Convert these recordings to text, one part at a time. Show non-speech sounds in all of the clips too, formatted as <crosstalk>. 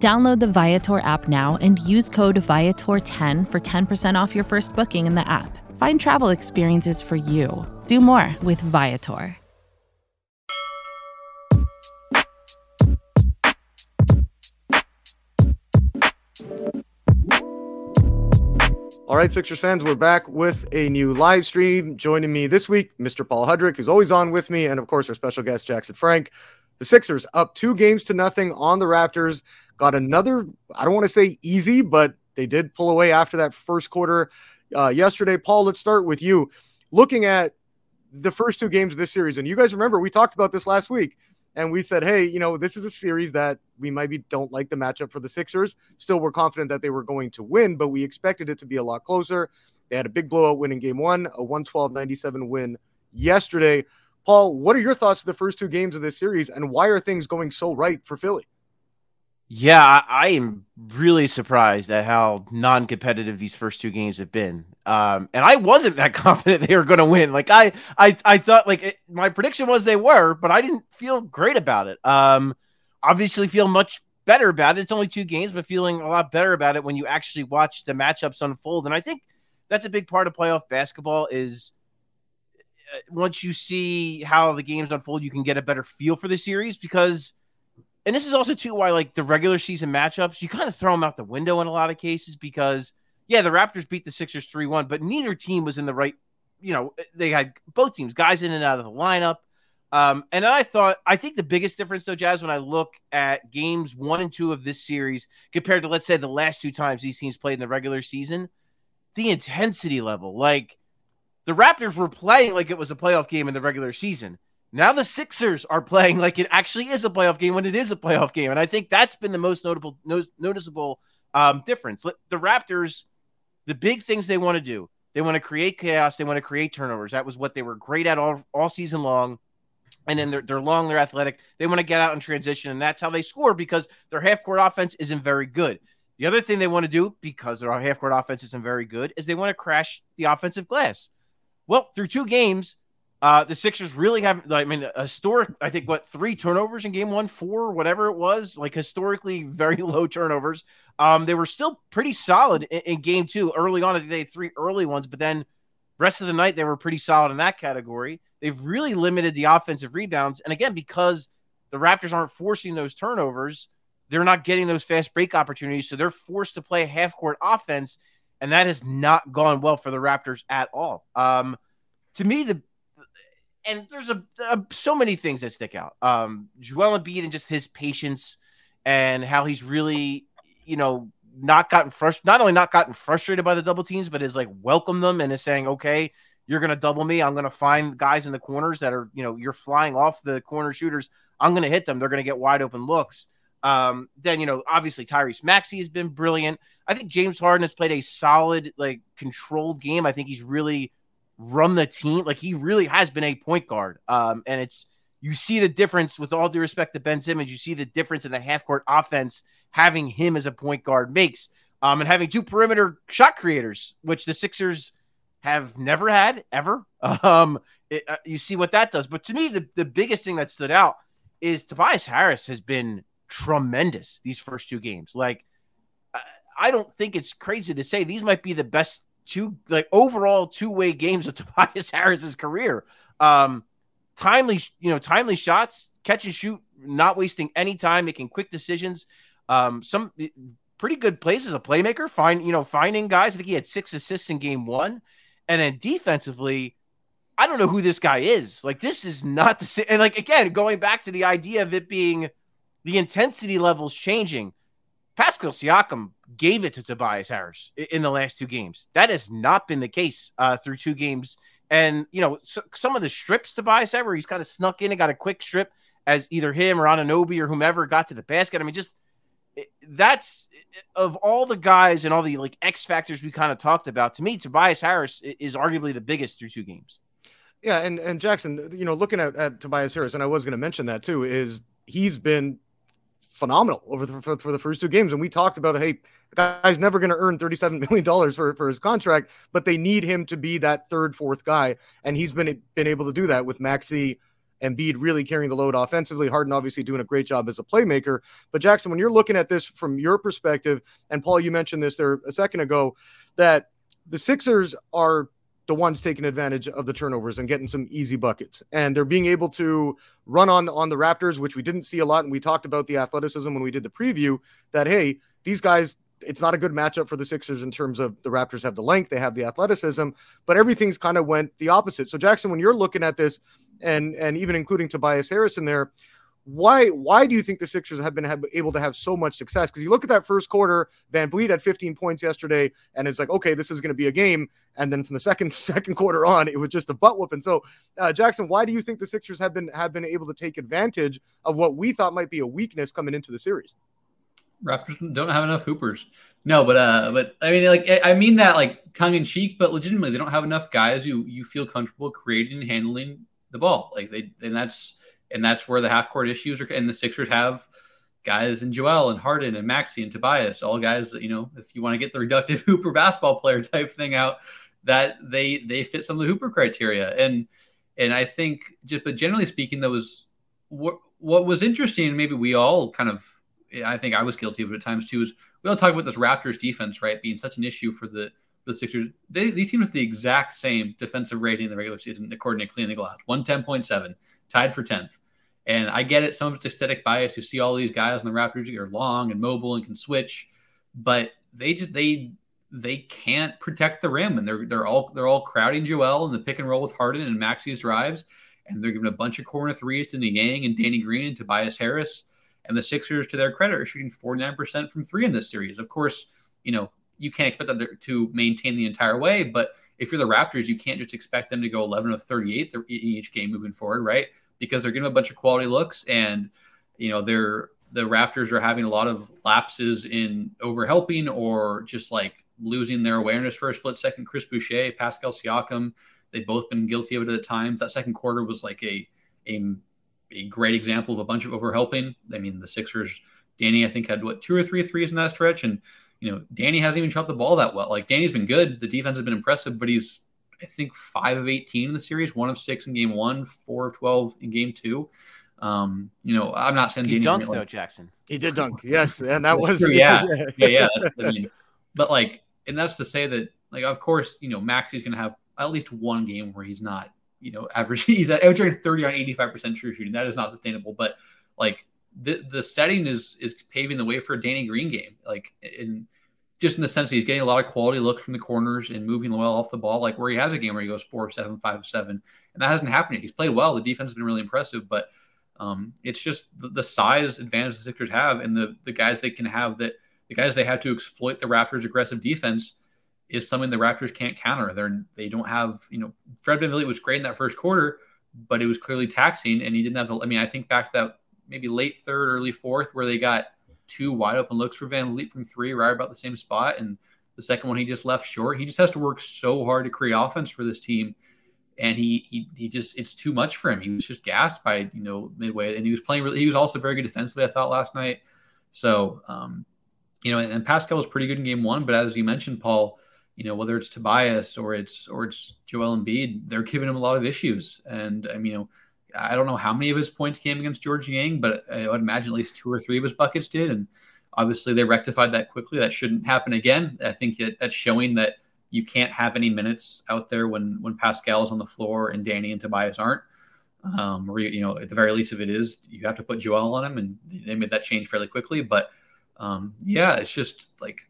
Download the Viator app now and use code Viator10 for 10% off your first booking in the app. Find travel experiences for you. Do more with Viator. All right, Sixers fans, we're back with a new live stream. Joining me this week, Mr. Paul Hudrick, who's always on with me, and of course, our special guest, Jackson Frank. The Sixers up two games to nothing on the Raptors. Got another, I don't want to say easy, but they did pull away after that first quarter uh, yesterday. Paul, let's start with you. Looking at the first two games of this series, and you guys remember we talked about this last week, and we said, hey, you know, this is a series that we maybe don't like the matchup for the Sixers. Still, we're confident that they were going to win, but we expected it to be a lot closer. They had a big blowout win in game one, a 112 97 win yesterday. Paul, what are your thoughts of the first two games of this series, and why are things going so right for Philly? Yeah, I, I am really surprised at how non-competitive these first two games have been. Um, and I wasn't that <laughs> confident they were going to win. Like I, I, I thought like it, my prediction was they were, but I didn't feel great about it. Um, obviously feel much better about it. It's only two games, but feeling a lot better about it when you actually watch the matchups unfold. And I think that's a big part of playoff basketball is once you see how the games unfold, you can get a better feel for the series because and this is also too why like the regular season matchups, you kind of throw them out the window in a lot of cases because yeah, the Raptors beat the Sixers 3-1, but neither team was in the right, you know, they had both teams guys in and out of the lineup. Um, and I thought, I think the biggest difference, though, Jazz, when I look at games one and two of this series compared to, let's say, the last two times these teams played in the regular season, the intensity level. Like the Raptors were playing like it was a playoff game in the regular season. Now the Sixers are playing like it actually is a playoff game when it is a playoff game, and I think that's been the most notable, noticeable um, difference. The Raptors, the big things they want to do, they want to create chaos, they want to create turnovers. That was what they were great at all all season long. And then they're, they're long, they're athletic. They want to get out in transition, and that's how they score because their half court offense isn't very good. The other thing they want to do because their half court offense isn't very good is they want to crash the offensive glass. Well, through two games, uh, the Sixers really have, I mean, historic, I think, what, three turnovers in game one, four, whatever it was, like historically <laughs> very low turnovers. Um, they were still pretty solid in, in game two. Early on, they had three early ones, but then rest of the night, they were pretty solid in that category. They've really limited the offensive rebounds. And again, because the Raptors aren't forcing those turnovers, they're not getting those fast break opportunities. So they're forced to play half court offense. And that has not gone well for the Raptors at all. Um, to me, the and there's a, a, so many things that stick out. Um, Joel Embiid and just his patience and how he's really, you know, not gotten frustrated, not only not gotten frustrated by the double teams, but is like welcome them and is saying, okay, you're to double me. I'm to find guys in the corners that are, you know, you're flying off the corner shooters. I'm to hit them. They're to get wide open looks. Um, then, you know, obviously Tyrese Maxey has been brilliant. I think James Harden has played a solid, like controlled game. I think he's really run the team. Like he really has been a point guard. Um, and it's you see the difference with all due respect to Ben Simmons. You see the difference in the half court offense having him as a point guard makes. Um, and having two perimeter shot creators, which the Sixers have never had ever. <laughs> Um, it, uh, you see what that does. But to me, the, the biggest thing that stood out is Tobias Harris has been tremendous these first two games. Like, I don't think it's crazy to say these might be the best two like overall two way games of <laughs> Tobias Harris's career. Um, timely, you know, timely shots, catch and shoot, not wasting any time, making quick decisions. Um, some eh, pretty good plays as a playmaker. Find you know finding guys. I think he had six assists in game one, and then defensively. I don't know who this guy is. Like, this is not the same. And, like, again, going back to the idea of it being the intensity levels changing, Pascal Siakam gave it to Tobias Harris in the last two games. That has not been the case uh, through two games. And, you know, so, some of the strips Tobias Harris, he's kind of snuck in and got a quick strip as either him or Anunoby or whomever got to the basket. I mean, just that's of all the guys and all the like X factors we kind of talked about. To me, Tobias Harris is arguably the biggest through two games. Yeah, and and Jackson, you know, looking at, at Tobias Harris, and I was going to mention that too, is he's been phenomenal over the, for, for, the first two games. And we talked about, hey, the guy's never going to earn $37 <laughs> million for, for his contract, but they need him to be that third, fourth guy. And he's been, been able to do that with Maxey and Bede really carrying the load offensively. Harden obviously doing a great job as a playmaker. But Jackson, when you're looking at this from your perspective, and Paul, you mentioned this there a second ago, that the Sixers are the ones taking advantage of the turnovers and getting some easy buckets. And they're being able to run on on the Raptors, which we didn't see a lot. And we talked about the athleticism when we did the preview that hey, these guys, it's not a good matchup for the Sixers in terms of the Raptors have the length, they have the athleticism, but everything's kind of went the opposite. So Jackson, when you're looking at this, and and even including Tobias Harris in there, why why do you think the Sixers have been have, able to have so much success? Because you look at that first quarter, VanVleet had 15 points yesterday, and it's like, okay, this is going to be a game. And then from the second <laughs> second quarter on, it was just a butt whooping. So, uh, Jackson, why do you think the Sixers have been have been able to take advantage of what we thought might be a weakness coming into the series? Raptors don't have enough hoopers. No, but uh, but I mean, like I mean that like tongue in cheek, but legitimately, they don't have enough guys who you feel comfortable creating and handling the ball. Like they, and that's and that's where the half court issues are. And the Sixers have guys in Joel and Harden and Maxey and Tobias, all guys that you know, if you want to get the reductive <laughs> Hooper basketball player type thing out, that they they fit some of the Hooper criteria. And and I think just but generally speaking, that was what what was interesting. Maybe we all kind of, I think I was guilty of it at times too. Is we all talk about this Raptors defense, right, being such an issue for the the Sixers. They, these teams the exact same defensive rating in the regular season, according to Clean the Glass, one ten point seven, tied for tenth. And I get it. Some of it's aesthetic bias. You see all these guys in the Raptors are long and mobile and can switch, but they just they they can't protect the rim, and they're they're all they're all crowding Joel in the pick and roll with Harden and Maxey's drives, and they're giving a bunch of corner threes to Niang and Danny Green and Tobias Harris. And the Sixers, to their credit, are shooting 49% from three in this series. Of course, you know, you can't expect them to maintain the entire way, but if you're the Raptors, you can't just expect them to go 11 or 38 in each game moving forward, right? because they're getting a bunch of quality looks and you know they're the Raptors are having a lot of lapses in overhelping or just like losing their awareness for a split second. Chris Boucher, Pascal Siakam, they've both been guilty of it at times. That second quarter was like a a, a great example of a bunch of overhelping. I mean, the Sixers, Danny, I think had what two or three threes in that stretch, and you know, Danny hasn't even shot the ball that well. Like Danny's been good, the defense has been impressive, but he's I think five of 18 in the series, one of six in game one, four of 12 in game two. Um, you know, I'm not saying he dunked like, though, Jackson. He did dunk, yes, and that <laughs> was true, yeah, <laughs> yeah, yeah. I mean, but like, and that's to say that, like, of course, you know, Maxey's going to have at least one game where he's not, you know, average. <laughs> He's averaging 30 on 85 percent true shooting. That is not sustainable. But like, the the setting is is paving the way for a Danny Green game. Like, in just in the sense that he's getting a lot of quality looks from the corners and moving well off the ball, like where he has a game where he goes four, seven, five, seven, and that hasn't happened yet. He's played well. The defense has been really impressive, but um, it's just the, the, size advantage the Sixers have and the the guys they can have that the guys they have to exploit the Raptors' aggressive defense is something the Raptors can't counter. They're they don't have you know Fred VanVleet was great in that first quarter, but it was clearly taxing, and he didn't have the. I mean, I think back to that maybe late third, early fourth, where they got two wide open looks for VanVleet from three, right about the same spot. And the second one he just left short. He just has to work so hard to create offense for this team. And he he he just it's too much for him. He was just gassed by you know midway, and he was playing. Really, he was also very good defensively. I thought last night. So um, you know, and, and Pascal was pretty good in game one, but as you mentioned, Paul, you know whether it's Tobias or it's or it's Joel Embiid, they're giving him a lot of issues. And I mean, you know, I don't know how many of his points came against George Niang, but I would imagine at least two or three of his buckets did. And obviously they rectified that quickly. That shouldn't happen again. I think that that's showing that you can't have any minutes out there when when Pascal is on the floor and Danny and Tobias aren't. Um, or you know, at the very least, if it is, you have to put Joel on him, and they made that change fairly quickly. But um, yeah, it's just like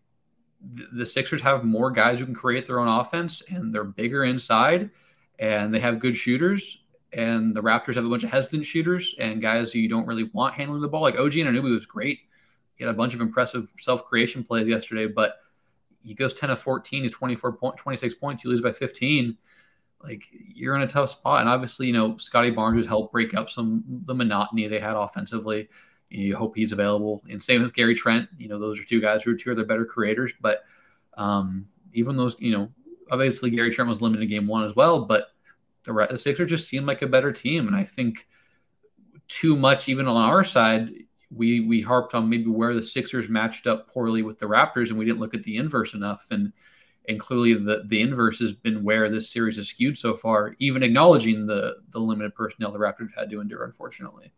the Sixers have more guys who can create their own offense, and they're bigger inside, and they have good shooters and the Raptors have a bunch of hesitant shooters and guys who you don't really want handling the ball. Like OG and Anunoby was great. He had a bunch of impressive self creation plays yesterday, but he goes 10 of 14 to 24 point, 26 points. You lose by 15. Like you're in a tough spot. And obviously, you know, Scottie Barnes has helped break up some the monotony they had offensively. You hope he's available. And same with Gary Trent. You know, those are two guys who are two of the better creators. But um, even those, you know, obviously Gary Trent was limited in game one as well, but the, the Sixers just seemed like a better team. And I think too much, even on our side, we we harped on maybe where the Sixers matched up poorly with the Raptors, and we didn't look at the inverse enough. And and clearly the the inverse has been where this series has skewed so far, even acknowledging the the limited personnel the Raptors had to endure, unfortunately.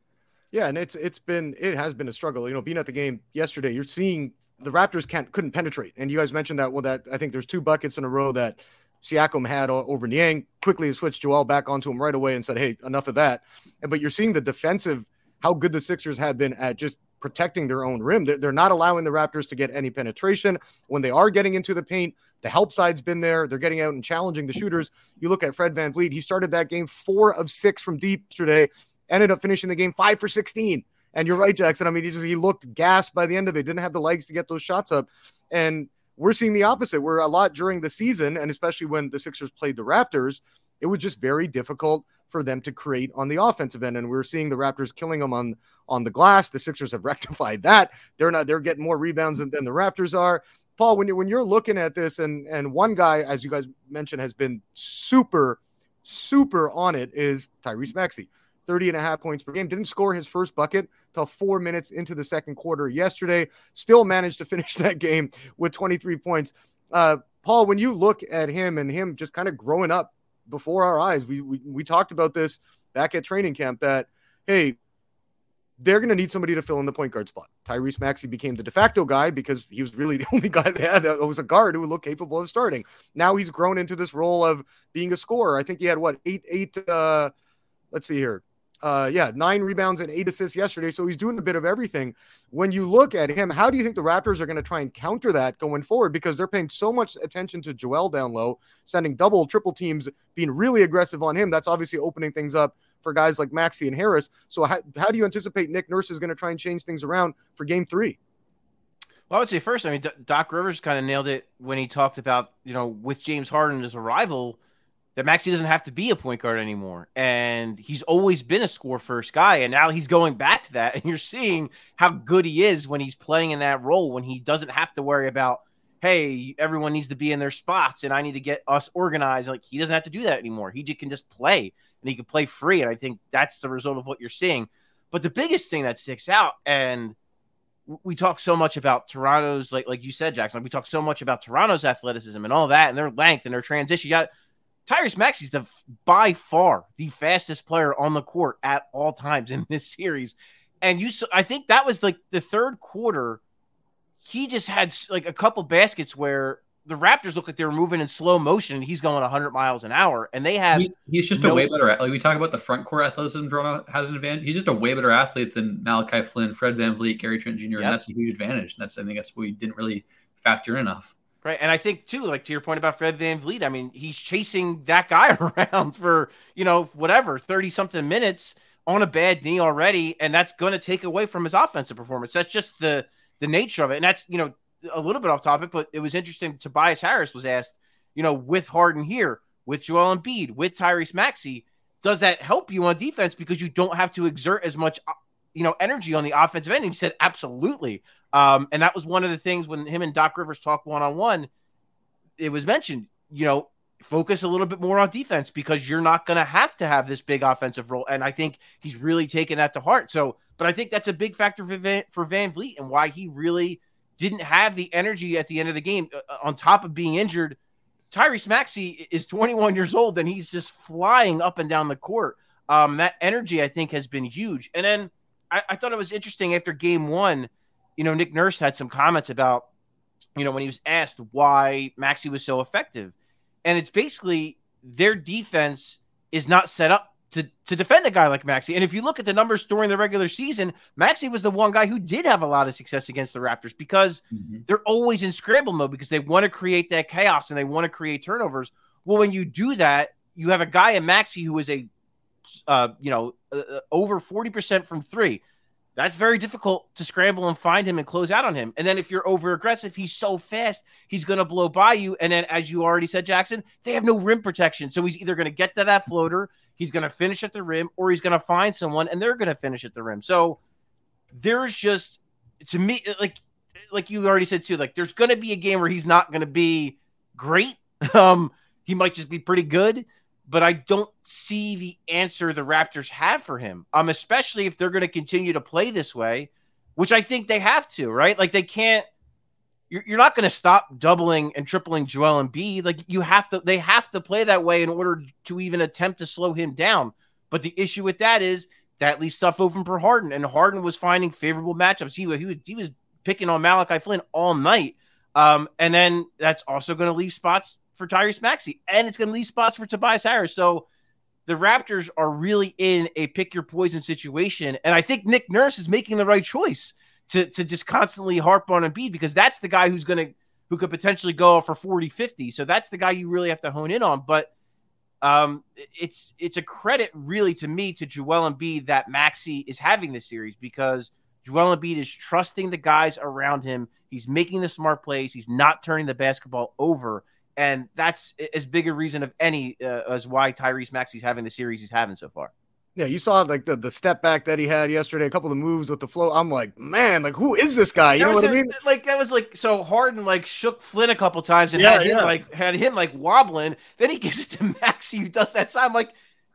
Yeah, and it's it's been it has been a struggle. You know, being at the game yesterday, you're seeing the Raptors can't couldn't penetrate, and you guys mentioned that. Well, that I think there's two buckets in a row that Siakam had over Niang. Quickly switched Joel back onto him right away and said, "Hey, enough of that." But you're seeing the defensive how good the Sixers have been at just protecting their own rim. They're not allowing the Raptors to get any penetration. When they are getting into the paint, the help side's been there. They're getting out and challenging the shooters. You look at Fred Van VanVleet, he started that game four of six from deep yesterday ended up finishing the game five for 16. And you're right, Jackson. I mean, he just he looked gassed by the end of it, didn't have the legs to get those shots up. And we're seeing the opposite. We're a lot during the season, and especially when the Sixers played the Raptors, it was just very difficult for them to create on the offensive end. And we're seeing the Raptors killing them on on the glass. The Sixers have <laughs> rectified that. They're not they're getting more rebounds than, than the Raptors are. Paul, when you when you're looking at this, and and one guy, as you guys mentioned, has been super, super on it is Tyrese Maxey. 30 and a half points per game. Didn't score his first bucket till four minutes into the second quarter yesterday. Still managed to <laughs> finish that game with 23 points. Uh, Paul, when you look at him and him just kind of growing up before our eyes, we, we, we talked about this back at training camp that, hey, they're going to need somebody to fill in the point guard spot. Tyrese Maxey became the de facto guy because he was really <laughs> the only guy they had that was a guard who looked capable of starting. Now he's grown into this role of being a scorer. I think he had what eight, eight, uh, let's see here, uh, yeah, nine rebounds and eight assists yesterday. So he's doing a bit of everything. When you look at him, how do you think the Raptors are going to try and counter that going forward? Because they're paying so much attention to Joel down low, sending double, triple teams, being really aggressive on him. That's obviously opening things up for guys like Maxey and Harris. So how, how do you anticipate Nick Nurse is going to try and change things around for game three? Well, I would say first, I mean, Doc Rivers kind of nailed it when he talked about, you know, with James Harden as a rival – that Maxey doesn't have to be a point guard anymore. And he's always been a score first guy. And now he's going back to that. <laughs> And you're seeing how good he is when he's playing in that role, when he doesn't have to worry about, hey, everyone needs to be in their spots and I need to get us organized. Like he doesn't have to do that anymore. He can just play and he can play free. And I think that's the result of what you're seeing. But the biggest thing that sticks out, and we talk so much about Toronto's, like like you said, Jackson. Like we talk so much about Toronto's athleticism and all that, and their length and their transition. You got Tyrese Maxey's the by far the fastest player on the court at all times in this series. And you, I think that was like the third quarter. He just had like a couple baskets where the Raptors look like they were moving in slow motion and he's going 100 miles an hour. And they have. He, he's just no, a way better. Like we talk about the front court athleticism Toronto has an advantage. He's just a way better athlete than Malachi Flynn, Fred VanVleet, Gary Trent Jr. Yep. And that's a huge advantage. And That's, I think that's what we didn't really factor in enough. Right. And I think too, like to your point about Fred VanVleet, I mean, he's chasing that guy <laughs> around for, you know, whatever, 30 something minutes on a bad knee already. And that's going to take away from his offensive performance. That's just the the nature of it. And that's, you know, a little bit off topic, but it was interesting. Tobias Harris was asked, you know, with Harden here, with Joel Embiid, with Tyrese Maxey, does that help you on defense because you don't have to exert as much uh, you know energy on the offensive end and he said absolutely um, and that was one of the things when him and Doc Rivers talked one on one. It was mentioned, you know, focus a little bit more on defense because you're not going to have to have this big offensive role. And I think he's really taken that to heart. So, but I think that's a big factor for Van, for VanVleet and why he really didn't have the energy at the end of the game. Uh, uh on top of being injured, Tyrese Maxey is 21 years old and he's just flying up and down the court. Um, that energy, I think, has been huge. And then I, I thought it was interesting after game one you know, Nick Nurse had some comments about, you know, when he was asked why Maxey was so effective. And it's basically their defense is not set up to, to defend a guy like Maxey. And if you look at the numbers during the regular season, Maxey was the one guy who did have a lot of success against the Raptors because mm-hmm. they're always in scramble mode because they want to create that chaos and they want to create turnovers. Well, when you do that, you have a guy in Maxey who is a, uh, you know, uh, uh over 40% from three that's very difficult to scramble and find him and close out on him. And then if you're over aggressive, he's so fast, he's going to blow by you. And then, as you already said, Jackson, they have no rim protection. So he's either going to get to that floater, he's going to finish at the rim, or he's going to find someone and they're going to finish at the rim. So there's just to me like like you already said too, like there's gonna be a game where he's not gonna be great. <laughs> Um, he might just be pretty good, but I don't see the answer the Raptors have for him. Um, especially if they're gonna continue to play this way, which I think they have to, right? Like they can't you're, you're not going to stop doubling and tripling Joel Embiid. Like you have to, they have to play that way in order to even attempt to slow him down. But the issue with that is that leaves stuff open for Harden, and Harden was finding favorable matchups. He, he was he was picking on Malachi Flynn all night, um, and then that's also going to leave spots for Tyrese Maxey, and it's going to leave spots for Tobias Harris. So the Raptors are really in a pick your poison situation, and I think Nick Nurse is making the right choice to to just constantly harp on Embiid because that's the guy who's going to who could potentially go for 40 50. So that's the guy you really have to hone in on, but um, it's it's a credit really to me to Joel Embiid that Maxey is having this series because Joel Embiid is trusting the guys around him. He's making the smart plays. He's not turning the basketball over, and that's as big a reason of any uh, as why Tyrese Maxey's having the series he's having so far. Yeah, you saw like the, the step back that he had yesterday, a couple of moves with the flow. I'm like, man, like who is this guy? You know what a, I mean? Like that was like so Harden like shook Flynn a couple times and yeah, had him yeah. like had him like wobbling. Then he <laughs> gives it to Maxey who does that side. I'm like,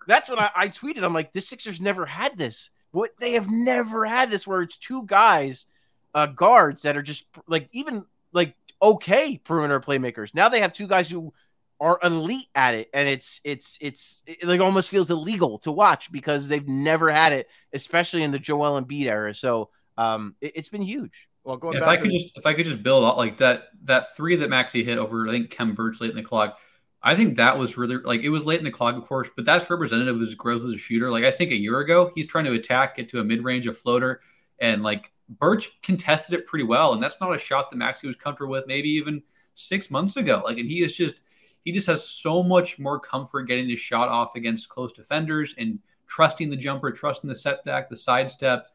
that's what I, I tweeted. I'm like, the Sixers never had this. What they have never had this where it's two guys, uh, guards that are just like even like okay perimeter playmakers. Now they have two guys who are elite at it and it's it's it's it like almost feels illegal to watch because they've never had it especially in the Joel Embiid era. So um it, has been huge. Well going yeah, if I could just if I could just build out like that that three that Maxey hit over I think Khem Birch late in the clock I think that was really like it was late in the clock of course but that's representative of his growth as a shooter. Like I think a year ago he's trying to attack get to a mid-range of floater and like Birch contested it pretty well and that's not a shot that Maxey was comfortable with maybe even six months ago like and he is just he just has so much more comfort getting his shot off against close defenders and trusting the jumper, trusting the setback, the sidestep.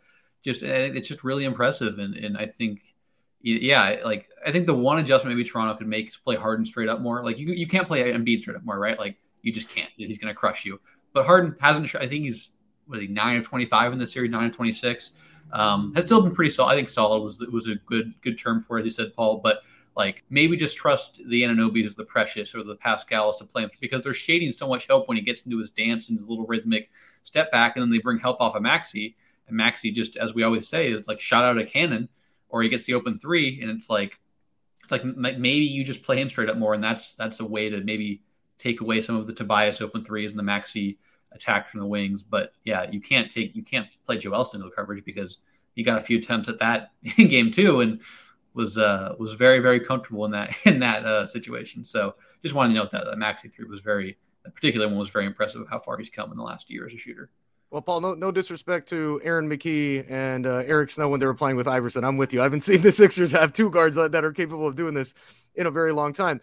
Just eh, it's just really impressive, and and I think yeah, like I think the one adjustment maybe Toronto could make is play Harden straight up more. Like you you can't play Embiid straight up more, right? Like you just can't. He's going to crush you. But Harden hasn't. I think he's was he nine of twenty five in the series, nine of twenty six. Um, has still been pretty solid. I think solid was was a good good term for it, as you said, Paul. But like maybe just trust the Anunoby's, the Precious, or the Pascals to play him because they're shading so much help when he gets into his dance and his little rhythmic step back, and then they bring help off of Maxey. And Maxey just, as we always say, it's like shot out a cannon, or he gets the open three, and it's like it's like maybe you just play him straight up more, and that's that's a way to maybe take away some of the Tobias open threes and the Maxey attack from the wings. But yeah, you can't take you can't play Joel single coverage because he got a few attempts at that <laughs> in game two, and was uh, was very very comfortable in that <laughs> in that uh, situation. So just wanted to note that that Maxey three was very that particular one was very impressive of how far he's come in the last year as a shooter. Well, Paul, no, no disrespect to Aaron McKie and uh, Eric Snow when they were playing with Iverson. I'm with you. I haven't seen the <laughs> Sixers have two guards that are capable of doing this in a very long time.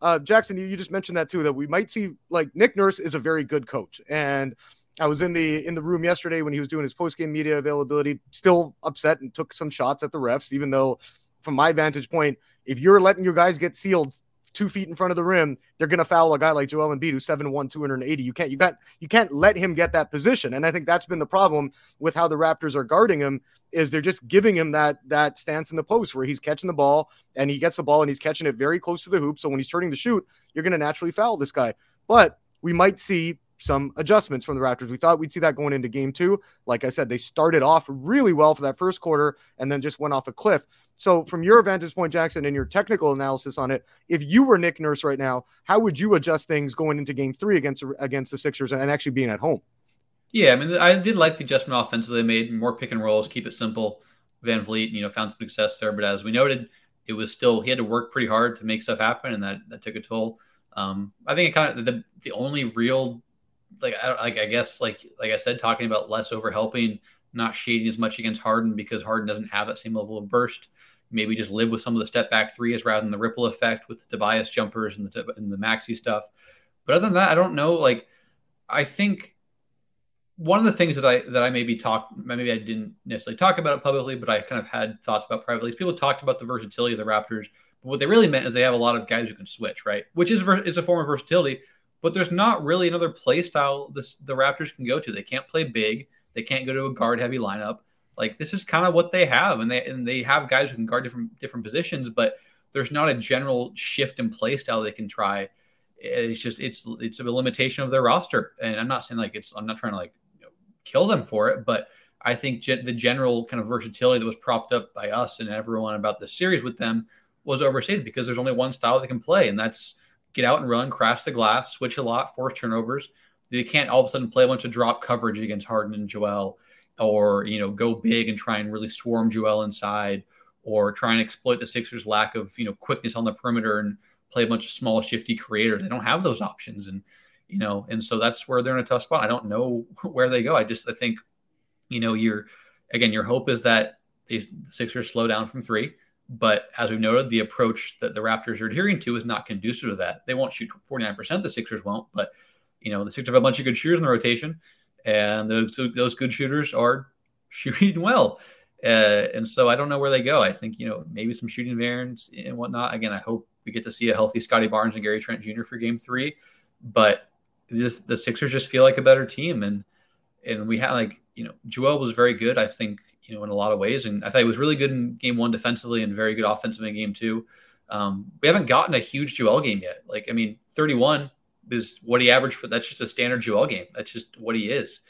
Uh, Jackson, you, you just mentioned that too, that we might see like Nick Nurse is a very good coach. And I was in the in the room yesterday when he was doing his post game media availability, still upset and took some shots at the refs, even though from my vantage point, if you're letting your guys get sealed two feet in front of the rim, they're going to foul a guy like Joel Embiid who's 7'1", 280. You can't, you got, you can't let him get that position. And I think that's been the problem with how the Raptors are guarding him is they're just giving him that, that stance in the post where he's catching the ball and he gets the ball and he's catching it very close to the hoop. So when he's turning to shoot, you're going to naturally foul this guy. But we might see some adjustments from the Raptors. We thought we'd see that going into game two. Like I said, they started off really well for that first quarter and then just went off a cliff. So, from your vantage point, Jackson, and your technical analysis on it, if you were Nick Nurse right now, how would you adjust things going into game three against against the Sixers and actually being at home? Yeah, I mean, I did like the adjustment offensively. They made more pick and rolls, keep it simple. VanVleet, you know, found some success there, but as we noted, it was still he had to work pretty hard to make stuff happen, and that that took a toll. Um, I think it kind of the the only real like I like I guess like like I said, talking about less over helping not shading as much against Harden because Harden doesn't have that same level of burst. Maybe just live with some of the step back threes rather than the ripple effect with the Tobias jumpers and the and the Maxey stuff. But other than that, I don't know. Like, I think one of the things that I that I maybe talked maybe I didn't necessarily talk about it publicly, but I kind of had thoughts about privately. People talked about the versatility of the Raptors, but what they really meant is they have a lot of guys who can switch, right? Which is is a form of versatility, but there's not really another play style this the Raptors can go to. They can't play big. They can't go to a guard heavy lineup. Like this is kind of what they have, and they and they have guys who can guard different different positions, but there's not a general shift in play style they can try. It's just it's it's a limitation of their roster, and I'm not saying like it's I'm not trying to like kill them for it. But I think ge- the general kind of versatility that was propped up by us and everyone about the series with them was overstated because there's only one style they can play, and that's get out and run, crash the glass, switch a lot, force turnovers. They can't all of a sudden play a bunch of drop coverage against Harden and Joel, or you know go big and try and really swarm Joel inside, or try and exploit the Sixers' lack of you know quickness on the perimeter and play a bunch of small shifty creators. They don't have those options, and you know, and so that's where they're in a tough spot. I don't know <laughs> where they go. I just I think, you know, your again, your hope is that these the Sixers slow down from three. But as we've noted, the approach that the Raptors are adhering to is not conducive to that. They won't shoot 49%, the Sixers won't, but you know, the Sixers have a bunch of good shooters in the rotation, and those those good shooters are <laughs> shooting well. Uh, and so I don't know where they go. I think, you know, maybe some shooting variants and whatnot. Again, I hope we get to see a healthy Scottie Barnes and Gary Trent Jr. for game three. But just the Sixers just feel like a better team, and and we had like you know Joel was very good, I think you know in a lot of ways, and I thought he was really good in game one defensively and very good offensively in game two. Um, we haven't gotten a huge Joel game yet. Like I mean, 31 is what he averaged for. That's just a standard Joel game. That's just what he is.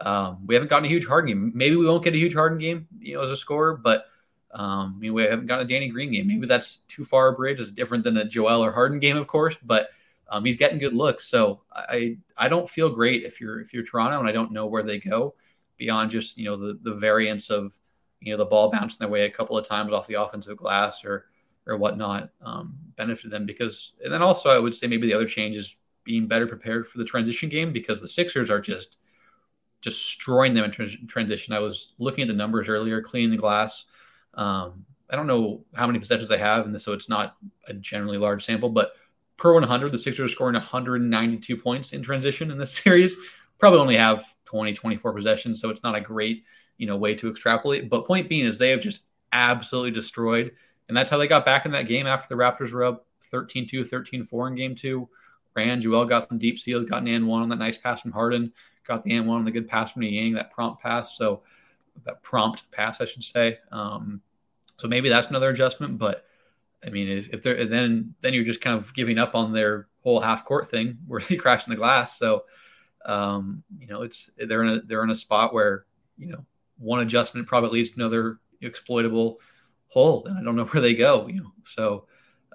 Um, we haven't gotten a huge Harden game. Maybe we won't get a huge Harden game, you know, as a scorer, but um, I mean, we haven't gotten a Danny Green game. Maybe that's too far a bridge. It's different than a Joel or Harden game, of course, but um, he's getting good looks, so I I don't feel great if you're if you're Toronto, and I don't know where they go beyond just you know the the variance of you know the ball bouncing their way a couple of times off the offensive glass or or whatnot um, benefited them because and then also I would say maybe the other change is being better prepared for the transition game because the Sixers are just destroying them in transition. I was looking at the numbers earlier, cleaning the glass. Um, I don't know how many possessions they have, and so it's not a generally large sample, but per 100, the Sixers are scoring 192 points in transition in this <laughs> series. Probably only have 20, 24 possessions, so it's not a great, you know, way to extrapolate. But point being is they have just absolutely destroyed, and that's how they got back in that game after the Raptors were up 13-2, 13-4 in game two. Ran, Joel got some deep seals, got an and one on that nice pass from Harden, got the and one on the good pass from Niang, that prompt pass. So that prompt pass, I should say. Um, so maybe that's another adjustment, but I mean, if, if they're then then you're just kind of giving up on their whole half court thing where <laughs> they crash in the glass. So, um, you know, it's they're in a they're in a spot where you know one adjustment probably leads to another exploitable hole, and I don't know <laughs> where they go. You know, so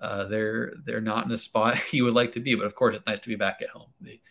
uh, they're they're not in a spot <laughs> you would like to be. But of course, it's nice to be back at home. They,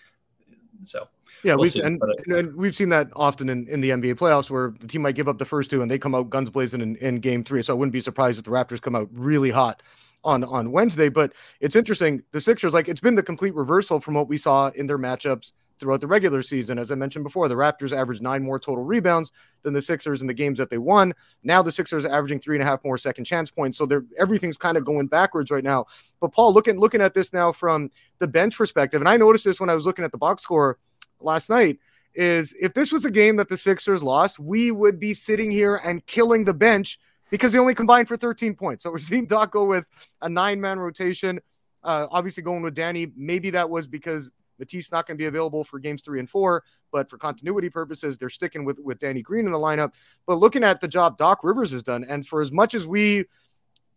so yeah, we've and, and, we've seen that often in, in the NBA playoffs where the team might give up the first two and they come out guns blazing in, in game three. So I wouldn't be surprised if the Raptors come out really hot on on Wednesday. But it's interesting. The Sixers, like it's been the complete reversal from what we saw in their matchups throughout the regular season. As I mentioned before, the Raptors averaged nine more total rebounds than the Sixers in the games that they won. Now the Sixers are averaging three and a half more second chance points. So everything's kind of going backwards right now. But Paul, looking looking at this now from the bench perspective, and I noticed this when I was looking at the box score last night is if this was a game that the Sixers lost, we would be sitting here and killing the bench because they only combined for 13 points. So we're seeing Doc go with a nine man rotation. Uh, obviously, going with Danny. Maybe that was because Matisse not going to be available for games three and four, but for continuity purposes, they're sticking with with Danny Green in the lineup. But looking at the job Doc Rivers has done, and for as much as we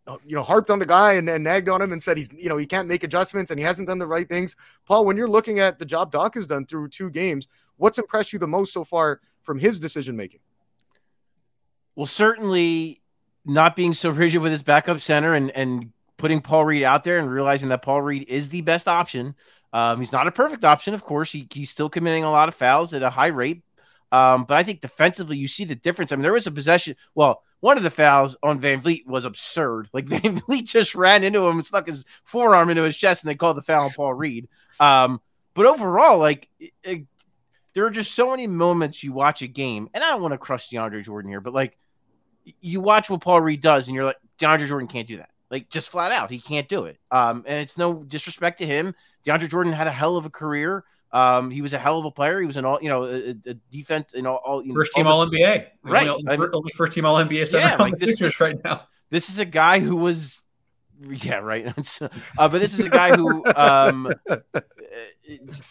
uh, you know, harped on the guy and, nagged on him and said he's, you know, he can't make adjustments and he hasn't done the right things. Paul, when you're looking at the job Doc has done through two games, what's impressed you the most so far from his decision making? Well, certainly not being so rigid with his backup center and and putting Paul Reed out there and realizing that Paul Reed is the best option. Um, he's not a perfect option, of course. He, he's still committing a lot of fouls at a high rate. Um, but I think defensively, you see the difference. I mean, there was a possession. Well, one of the fouls on VanVleet was absurd. <laughs> Like VanVleet just ran into him and stuck his forearm into his chest, and they called the foul on Paul Reed. Um, but overall, like it, there are just so many moments you watch a game, and I don't want to crush DeAndre Jordan here, but like you watch what Paul Reed does, and you're like, DeAndre Jordan can't do that. Like just flat out, he can't do it. Um, and it's no disrespect to him. DeAndre Jordan had a hell of a career. Um, he was a hell of a player. He was an all, you know, a, a defense, you know, all you first team all, all NBA, right? Only, only, only first team all NBA center yeah, like this, this, right now. This is a guy who was, yeah, right. <laughs> uh, but this is a guy who, um,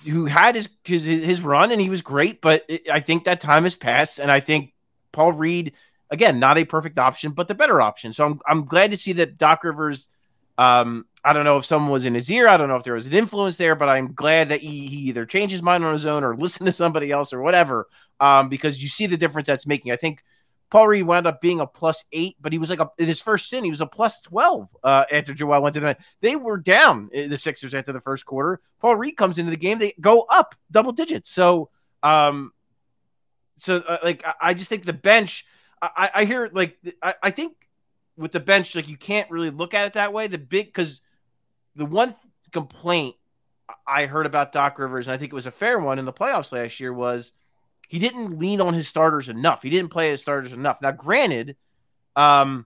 who had his, his his run and he was great. But it, I think that time has passed, and I think Paul Reed, again, not a perfect option, but the better option. So I'm I'm glad to see that Doc Rivers. Um, I don't know if someone was in his ear. I don't know if there was an influence there, but I'm glad that he, he either changed his mind on his own or <laughs> listened to somebody else or whatever. Um, because you see the difference that's making. I think Paul Reed wound up being a plus eight, but he was like a, in his first stint, he was a plus 12 uh, after Joel went to the They were down the Sixers after the first quarter. Paul Reed comes into the game, they go up double digits. So, um, so uh, like, I, I, just think the bench, I, I hear like, I, I think with the bench, like, you can't really look at it that way. The big, because the one th- complaint I heard about Doc Rivers, and I think it was a fair one in the playoffs last year, was he didn't lean on his starters enough. He didn't play his starters enough. Now, granted, um,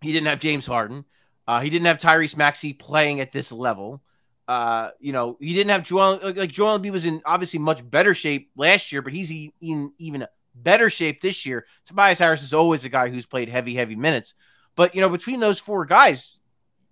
he didn't have James Harden. Uh, he didn't have Tyrese Maxey playing at this level. Uh, you know, he didn't have Joel. Like Joel Embiid was in obviously much better shape last year, but he's in even better shape this year. Tobias Harris is always a guy who's played heavy, heavy minutes. But you know, between those four guys,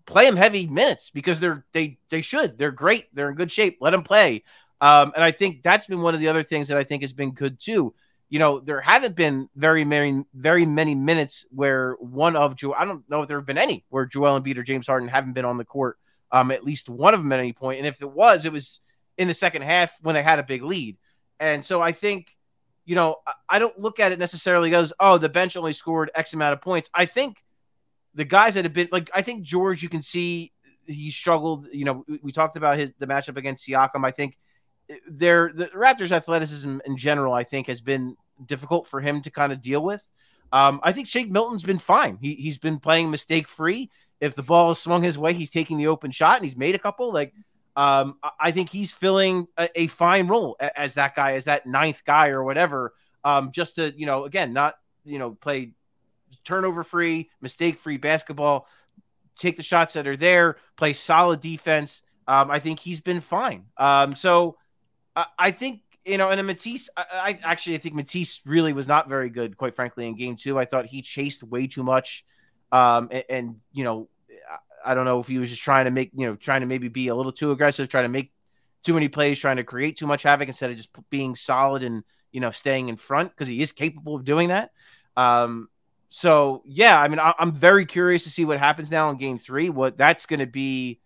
play them heavy minutes because they're they they should. They're great. They're in good shape. Let them play. Um, and I think that's been one of the other things that I think has been good too. You know, there haven't been very many, very many minutes where one of Joel, I don't know if there have been any where Joel Embiid or James Harden haven't been on the court. Um, at least one of them at any point. And if it was, it was in the second half when they had a big lead. And so I think, you know, I don't look at it necessarily as, oh, the bench only scored X amount of points. I think the guys that have been like, I think George, you can see he struggled. You know, we, talked about his the matchup against Siakam. I think their the Raptors' athleticism in general, I think, has been difficult for him to kind of deal with. Um, I think Shake Milton's been fine. He he's been playing mistake free. If the ball is swung his way, he's taking the open shot and he's made a couple. Like um, I think he's filling a, a, fine role as that guy, as that ninth guy or whatever. Um, just to you know, again, not you know, play turnover free, mistake free basketball, take the shots that are there, play solid defense. Um, I think he's been fine. Um, so I, I think you know, and a Matisse, I, I, actually I think Matisse really was not very good, quite frankly, in game two. I thought he chased way too much. Um, and, and, you know, I don't know if he was just trying to make, you know, trying to maybe be a little too aggressive, trying to make too many plays, trying to create too much havoc instead of just being solid and, you know, staying in front because he is capable of doing that. Um, so yeah, I mean, I, am very curious to see what happens now in game three. What that's going to be,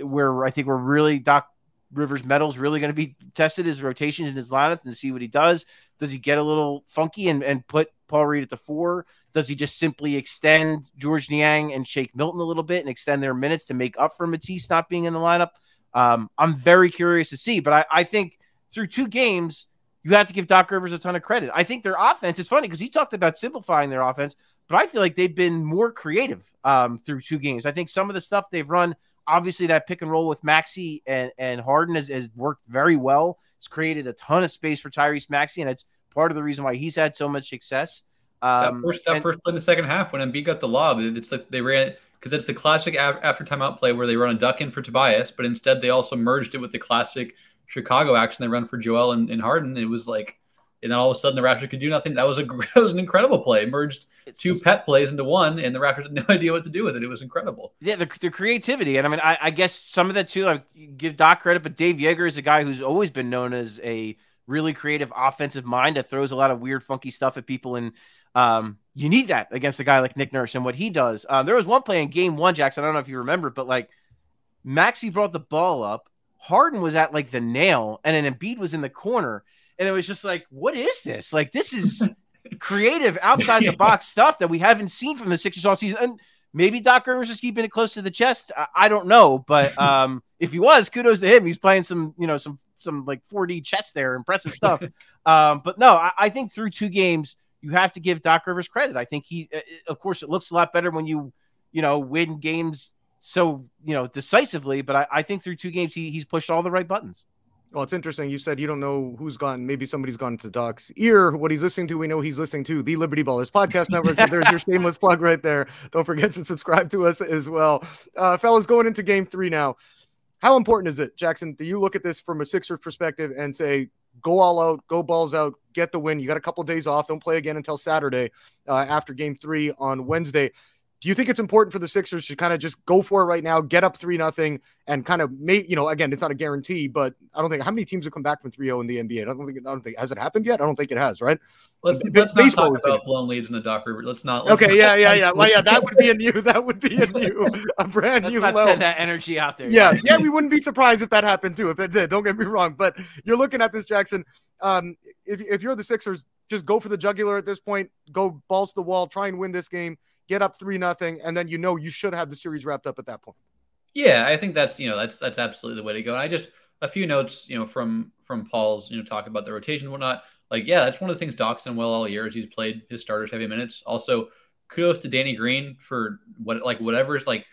where I think we're really Doc Rivers Mettle's really going to be tested his rotations in his lineup and see what he does. Does he get a little funky and, and put Paul Reed at the four? Does he just simply extend George Niang and Shake Milton a little bit and extend their minutes to make up for Matisse not being in the lineup? Um, I'm very curious to see, but I, I think through two games, you have to give Doc Rivers a ton of credit. I think their offense is funny because he talked about simplifying their offense, but I feel like they've been more creative um, through two games. I think some of the stuff they've run – obviously that pick and roll with Maxey and, and Harden has, has worked very well. It's created a ton of space for Tyrese Maxey, and it's part of the reason why he's had so much success. Um, that first that and, first play in the second half when Embiid got the lob, it's like they ran because it's the classic after timeout play where they run a duck in for Tobias, but instead they also merged it with the classic Chicago action they run for Joel and, and Harden. It was like and then all of a sudden the Raptors could do nothing. That was a <laughs> that was an incredible play. It merged it's, two pet plays into one, and the Raptors had no <laughs> idea what to do with it. It was incredible. Yeah, the, the creativity, and I mean, I, I, guess some of that too. I give Doc credit, but Dave Joerger is a guy who's always been known as a really creative offensive mind that throws a lot of weird, funky stuff at people, and um, you need that against a guy like Nick Nurse and what he does. Um, there was one play in Game One, Jackson. I don't know if you remember, but like Maxey brought the ball up. Harden was at like the nail, and then Embiid was in the corner and it was just like, what is this? Like, this is <laughs> creative, outside the box <laughs> stuff that we haven't seen from the Sixers all season. And maybe Doc Rivers is keeping it close to the chest. I, I don't know, but <laughs> um, if he was, kudos to him. He's playing some, you know, some some like 4D chess there, impressive stuff. um, but no, I, I, think through two games, you have to give Doc Rivers credit. I think he, uh, of course, it looks a lot better when you, you know, win games so you know decisively. But I, I think through two games, he, he's pushed all the right buttons. Well, it's interesting. You said you don't know who's gone. Maybe somebody's gone to Doc's ear. What he's listening to, we know he's listening to the Liberty Ballers podcast <laughs> network. So there's your shameless plug right there. Don't forget to subscribe to us as well. Uh, fellas, going into game three now. How important is it, Jackson? Do you look at this from a Sixers perspective and say, go all out, go balls out, get the win? You got a couple of days off. Don't play again until Saturday uh, after game three on Wednesday. Do you think it's important for the Sixers to kind of just go for it right now, get up three nothing, and kind of make you know again, it's not a guarantee, but I don't think how many teams have come back from 3-0 in the NBA. I don't think I don't think has it happened yet. I don't think it has, right? Let's, let's not talk about blown leads in the Doc Rivers. Let's not. Let's okay, not, yeah, yeah, <laughs> yeah. Well, yeah, that would be a new. That would be a <laughs> new, a brand Let's new. not low. send that energy out there. Yeah, guys. yeah, we wouldn't be surprised if that happened too. If it did, don't get me wrong. But you're looking at this, Jackson. Um, if if you're the Sixers, just go for the jugular at this point. Go balls to the wall. Try and win this game. Get up three nothing, and then you know you should have the series wrapped up at that point. Yeah, I think that's you know that's that's absolutely the way to go. I just a few notes you know from from Paul's you know talk about the rotation and whatnot. Like yeah, that's one of the things Doc's done well all year is he's played his starters heavy minutes. Also, kudos to Danny Green for what like whatever's like.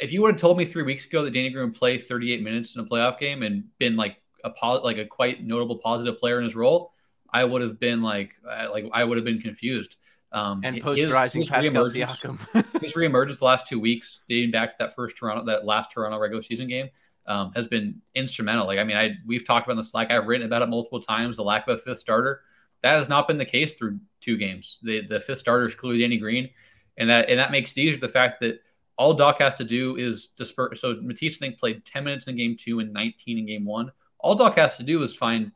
If you would have told me three weeks ago that Danny Green would play 38 minutes in a playoff game and been like a pos- like a quite notable positive player in his role, I would have been like like I would have been confused. Um, And his- posterizing his Pascal reemergence- Siakam. <laughs> his reemergence the last two weeks, dating back to that first Toronto, that last Toronto regular season game, um, has been instrumental. Like, I mean, I we've talked about in the Slack. I've written about it multiple times. The lack of a fifth starter that has not been the case through two games. The the fifth starter is clearly Danny Green, and that and that makes it easier. The fact that all Doc has to do is disperse. So Matisse, I think, played 10 minutes in game two and 19 in game one. All Doc has to do is find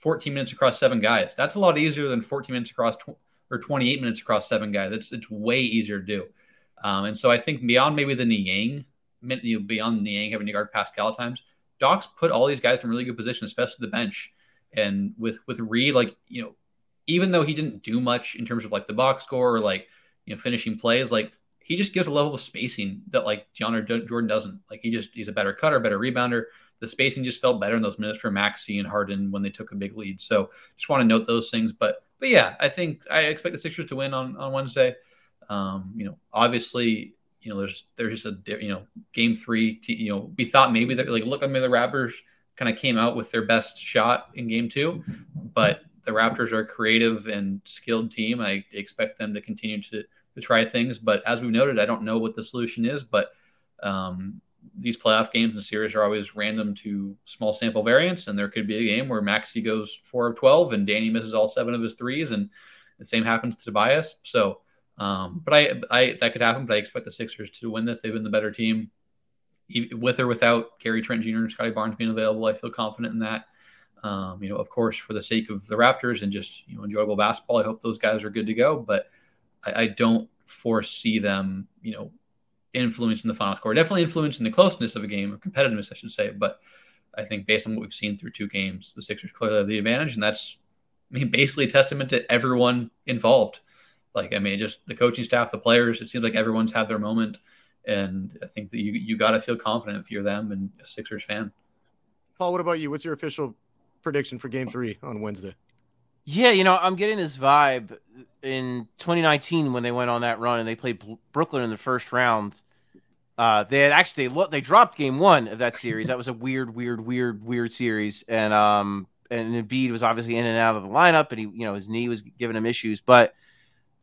14 minutes across seven guys. That's a lot easier than 14 minutes across tw- or 28 minutes across seven guys. It's it's way easier to do. Um, and so I think beyond maybe the Niang, you know, beyond Niang having to guard Pascal at times, Doc's put all these guys in really good position, especially the bench. And with with Reed, like you know, even though he didn't do much in terms of like the box score or like you know finishing plays, like he just gives a level of spacing that like DeAndre Jordan doesn't. Like he just he's a better cutter, better rebounder. The spacing just felt better in those minutes for Maxey and Harden when they took a big lead. So just want to note those things. But but yeah, I think I expect the Sixers to win on on Wednesday. Um, you know, obviously, you know, there's there's just a you know game three. You know, we thought maybe that like look, I mean, the Raptors kind of came out with their best shot in game two, but the Raptors are a creative and skilled team. I expect them to continue to to try things. But as we've noted, I don't know what the solution is. But um, these playoff games and series are always random to small sample variance, and there could be a game where Maxey goes four of twelve and Danny misses all seven of his threes, and the same happens to Tobias. So, um, but I, I that could happen. But I expect the Sixers to win this. They've been the better team, with or without Gary Trent Jr. and Scottie Barnes being available. I feel confident in that. Um, you know, of course, for the sake of the Raptors and just you know enjoyable basketball, I hope those guys are good to go. But I, I don't foresee them, you know, influencing the final score. Definitely influencing the closeness of a game or competitiveness, I should say. But I think based on what we've seen through two games, the Sixers clearly have the advantage, and that's I mean basically testament to everyone involved. Like I mean, just the coaching staff, the players. It seems like everyone's had their moment, and I think that you you got to feel confident if you're them and a Sixers fan. Paul, what about you? What's your official prediction for Game Three on Wednesday? Yeah, you know, I'm getting this vibe in 2019 when they went on that run and they played Brooklyn in the first round. Uh, they had actually they, they dropped game one of that series. That was a weird, weird, weird, weird series, and um, and Embiid was obviously in and out of the lineup, and he, you know, his knee was giving him issues. But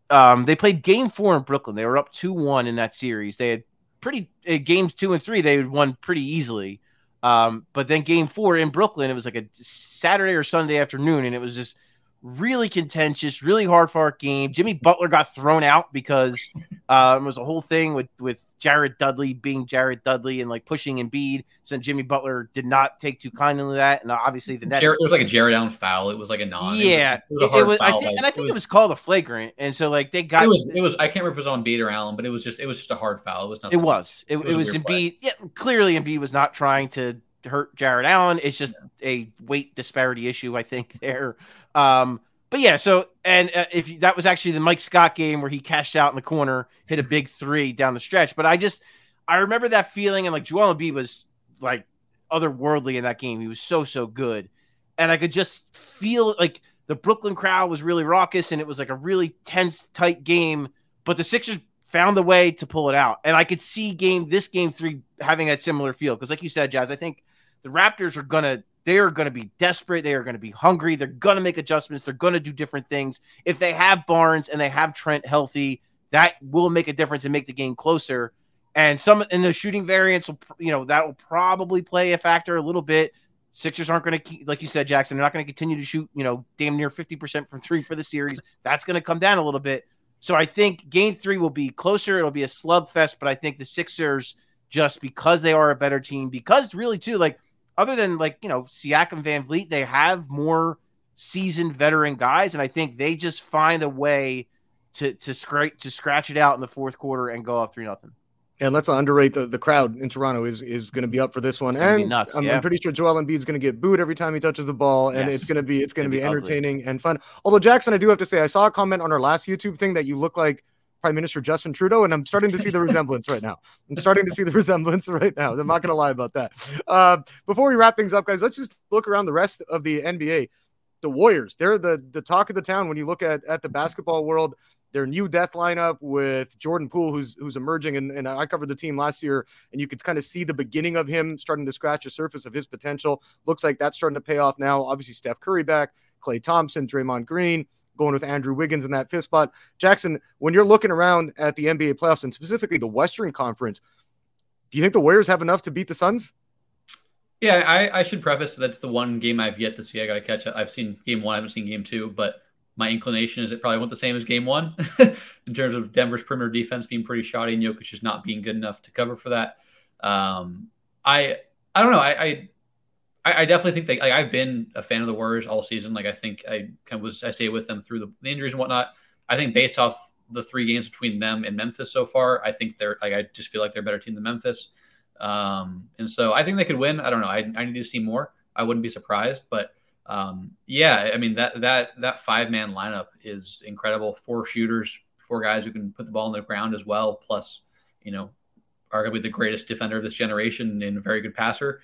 um, they played game four in Brooklyn. They were up two one in that series. They had pretty uh, games two and three. They had won pretty easily. Um, but then game four in Brooklyn, it was like a Saturday or Sunday afternoon, and it was just really contentious, really hard fought game. Jimmy Butler got thrown out because um, it was a whole thing with with Jared Dudley being Jared Dudley and like pushing Embiid. So Jimmy Butler did not take too kindly to that, and obviously the Nets. Jared, it was like a Jarrett Allen foul. It was like a non. Yeah, it was, it was it was, I think, like, and I think it was, it was called a flagrant, and so like they got it was it was I can't remember if it was on Embiid or Allen, but it was just it was just a hard foul. It was nothing. It was. It, It was it was Embiid. play. Yeah, clearly Embiid was not trying to hurt Jarrett Allen. It's just a weight disparity issue, I think <laughs> there. Um, but yeah, so and uh, if you, that was actually the Mike Scott game where he cashed out in the corner, hit a big three down the stretch. But I just I remember that feeling, and like Joel Embiid was like otherworldly in that game. He was so so good, and I could just feel like the Brooklyn crowd was really raucous, and it was like a really tense, tight game. But the Sixers found a way to pull it out, and I could see game this game three having that similar feel because, like you said, Jazz, I think the Raptors are gonna they are going to be desperate. They are going to be hungry. They're going to make adjustments. They're going to do different things. If they have Barnes and they have Trent healthy, that will make a difference and make the game closer. And some in the shooting variants will, you know, that will probably play a factor a little bit. Sixers aren't going to keep, like you said, Jackson, they're not going to continue to shoot, you know, damn near 50% from three for the series. That's going to come down a little bit. So I think game three will be closer. It'll be a slugfest, but I think the Sixers, just because they are a better team, because really, too, like, other than like, you know, Siakam and VanVleet, they have more seasoned veteran guys. And I think they just find a way to to scrape to scratch it out in the fourth quarter and go up three nothing. And let's not underrate the, the crowd in Toronto is is going to be up for this one. And nuts, I'm, yeah. I'm, pretty sure Joel Embiid is going to get booed every time he touches the ball, and Yes. it's going to be it's going to be, be entertaining and fun. Although Jackson, I do have to say, I saw a comment on our last YouTube thing that you look like Prime Minister Justin Trudeau, and I'm starting to see the <laughs> resemblance right now. I'm starting to see the <laughs> resemblance right now. I'm not going to lie about that. Uh, before we wrap things up, guys, let's just look around the rest of the NBA. The Warriors, they're the the talk of the town when you look at at the basketball world their new death lineup with Jordan Poole, who's who's emerging, and, and I covered the team last year, and you could kind of see the beginning of him starting to scratch the surface of his potential. Looks like that's starting to pay off now. Obviously, Steph Curry back, Klay Thompson, Draymond Green, going with Andrew Wiggins in that fifth spot. Jackson, when you're looking around at the NBA playoffs and specifically the Western Conference, do you think the Warriors have enough to beat the Suns? Yeah, I, I should preface that's the one game I've yet to see. I got to catch up. I've seen game one, I haven't seen game two, but my inclination is it probably went the same as game one <laughs> in terms of Denver's perimeter defense being pretty shoddy and Jokic just not being good enough to cover for that. Um, I I don't know. I, I I definitely think that like, I've been a fan of the Warriors all season. Like I think I kind of was I stayed with them through the, the injuries and whatnot. I think based off the three games between them and Memphis so far, I think they're like I just feel like they're a better team than Memphis. Um, and so I think they could win. I don't know. I, I need to see more. I wouldn't be surprised, but um, yeah, I mean that that that five man lineup is incredible. Four shooters, four guys who can put the ball on the ground as well. Plus, you know, arguably the greatest defender of this generation and a very good passer.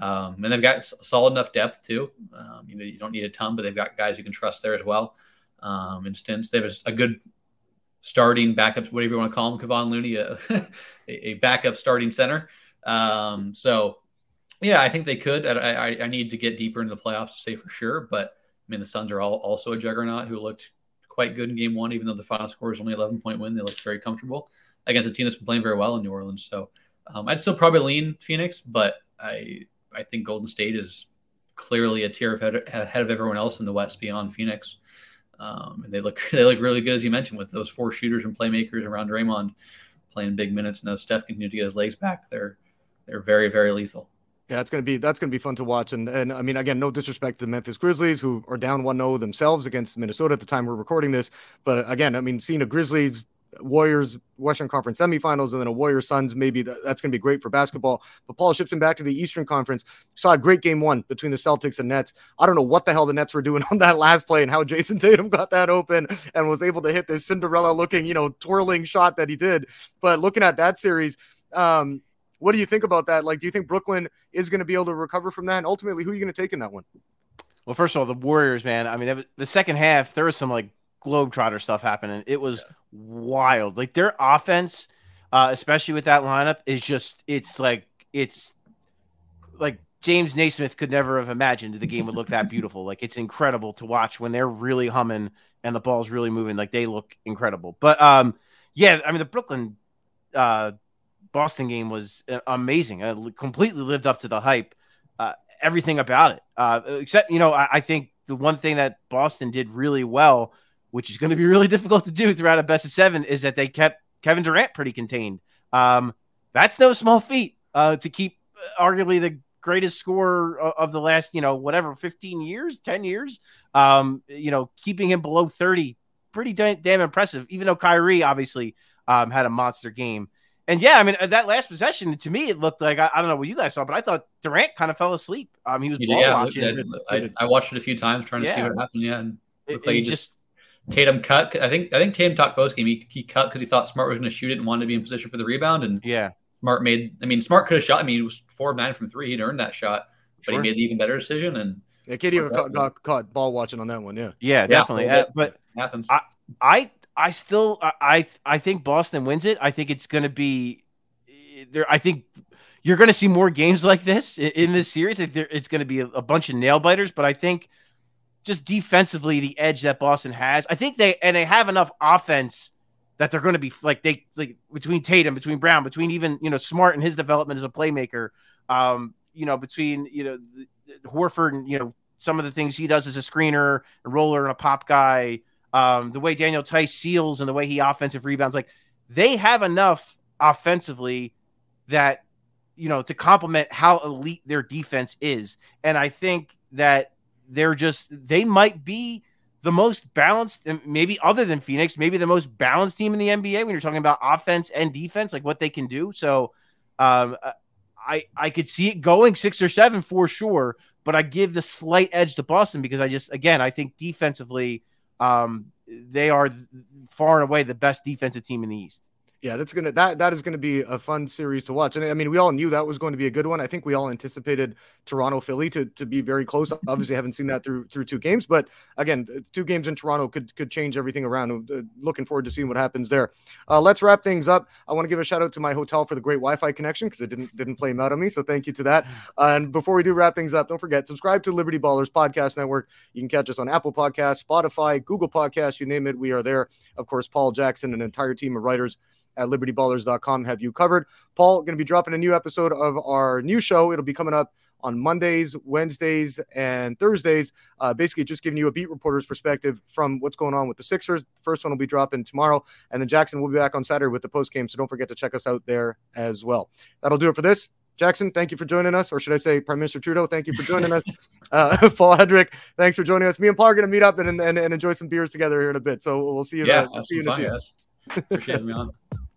Um, and they've got solid enough depth too. Um, you know, you don't need a ton, but they've got guys you can trust there as well. Um, stints, they have a, a good starting backup, whatever you want to call him, Kevon Looney, <laughs> a, a backup starting center. Um, so yeah, I think they could. I, I, I need to get deeper into the playoffs to say for sure. But I mean, the Suns are all, also a juggernaut who looked quite good in game one, even though the final score is only 11 point win. They looked very comfortable against a team that's been playing very well in New Orleans. So um, I'd still probably lean Phoenix, but I I think Golden State is clearly a tier ahead, of everyone else in the West beyond Phoenix. Um, and they look <laughs> they look really good as you mentioned with those four shooters and playmakers around Draymond playing big minutes. And as Steph continues to get his legs back, they're they're very very lethal. Yeah, it's gonna be that's gonna be fun to watch. And and I mean, again, no disrespect to the Memphis Grizzlies, who are down 1-0 themselves against Minnesota at the time we're recording this. But again, I mean, seeing a Grizzlies Warriors Western Conference semifinals and then a Warriors Suns, maybe that, that's going to be great for basketball. But Paul shifting back to the Eastern Conference, saw a great game one between the Celtics and Nets. I don't know what the hell the Nets were doing <laughs> on that last play and how Jayson Tatum got that open and was able to hit this Cinderella looking, you know, twirling shot that he did. But looking at that series, um, what do you think about that? Like, do you think Brooklyn is going to be able to recover from that? And ultimately, who are you going to take in that one? Well, first of all, the Warriors, man. I mean, the second half, there was some like globetrotter stuff happening. It was wild. Like their offense, uh, especially with that lineup, is just it's like it's like James Naismith could never have imagined the game would look that beautiful. Like it's incredible to watch when they're really humming and the ball's really moving. Like they look incredible. But um, yeah, I mean the Brooklyn uh Boston game was uh, amazing. Completely lived up to the hype. Uh, everything about it. Uh, except you know, I, I think the one thing that Boston did really well, which is going to be really <laughs> difficult to do throughout a best of seven, is that they kept Kevin Durant pretty contained. Um, that's no small feat uh, to keep uh, arguably the greatest scorer of the last, you know, whatever, 15 years, 10 years. Um, you know, keeping him below 30, pretty da- damn impressive, even though Kyrie obviously um, had a monster game. And yeah, I mean, uh, that last possession, to me, it looked like I, I don't know what you guys saw, but I thought Durant kind of fell asleep. Um, he was yeah, watching. I, I watched it a few times trying to see what happened. Yeah, and It- looked like it he just Tatum cut. I think I think Tatum talked post game. He, he cut because he thought Smart was going to shoot it and wanted to be in position for the rebound. And yeah, Smart made. I mean, Smart could have shot. I mean, he was four of nine from three. He'd earned that shot, but he made the even better decision. And Yeah, KD even got, got caught ball watching on that one. Yeah. yeah, definitely. a little Uh, but happens. I- I I still I I I think Boston wins it. I think it's going to be there. I think you're going to see more games like this in, in this series. It's going to be a, a bunch of nail biters, but I think just defensively, the edge that Boston has, I think they and they have enough offense that they're going to be like they like between Tatum, between Brown, between even you know Smart and his development as a playmaker. Um, you know, between you know Horford and you know some of the things he does as a screener, a roller, and a pop guy. Um, the way Daniel Theis seals and the way he offensive rebounds, like they have enough offensively that you know to complement how elite their defense is, and I think that they're just they might be the most balanced, maybe other than Phoenix, maybe the most balanced team in the NBA when you're talking about offense and defense, like what they can do. So, um, uh, I I could see it going six or seven for sure, but I give the slight edge to Boston because I just again I think defensively, um, they are far and away the best defensive team in the East yeah, that's gonna that that is gonna be a fun series to watch. And I mean, we all knew that was going to be a good one. I think we all anticipated Toronto Philly to, to be very close. Obviously, haven't seen that through through two games, but again, two games in Toronto could could change everything around. Uh, looking forward to seeing what happens there. Uh, let's wrap things up. I want to give a shout out to my hotel for the great Wi-Fi connection because it didn't didn't flame out on me. So thank you to that. Uh, and before we do wrap things up, don't forget subscribe to Liberty Ballers Podcast Network. You can catch us on Apple Podcasts, Spotify, Google Podcasts, you name it, we are there. Of course, Paul Jackson, an entire team of writers at libertyballers.com have you covered. Paul, going to be dropping a new episode of our new show. It'll be coming up on Mondays, Wednesdays, and Thursdays. Uh, basically, just giving you a beat reporter's perspective from what's going on with the Sixers. First one will be dropping tomorrow, and then Jackson will be back on Saturday with the post game. So don't forget to check us out there as well. That'll do it for this. Jackson, thank you for joining us, or should I say, Prime Minister Trudeau, thank you for joining us. <laughs> Uh, <laughs> Paul Hudrick, thanks for joining us. Me and Paul are going to meet up and, and, and, enjoy some beers together here in a bit. So we'll see you. Yeah, uh, see you in a few. <laughs> Appreciate me on.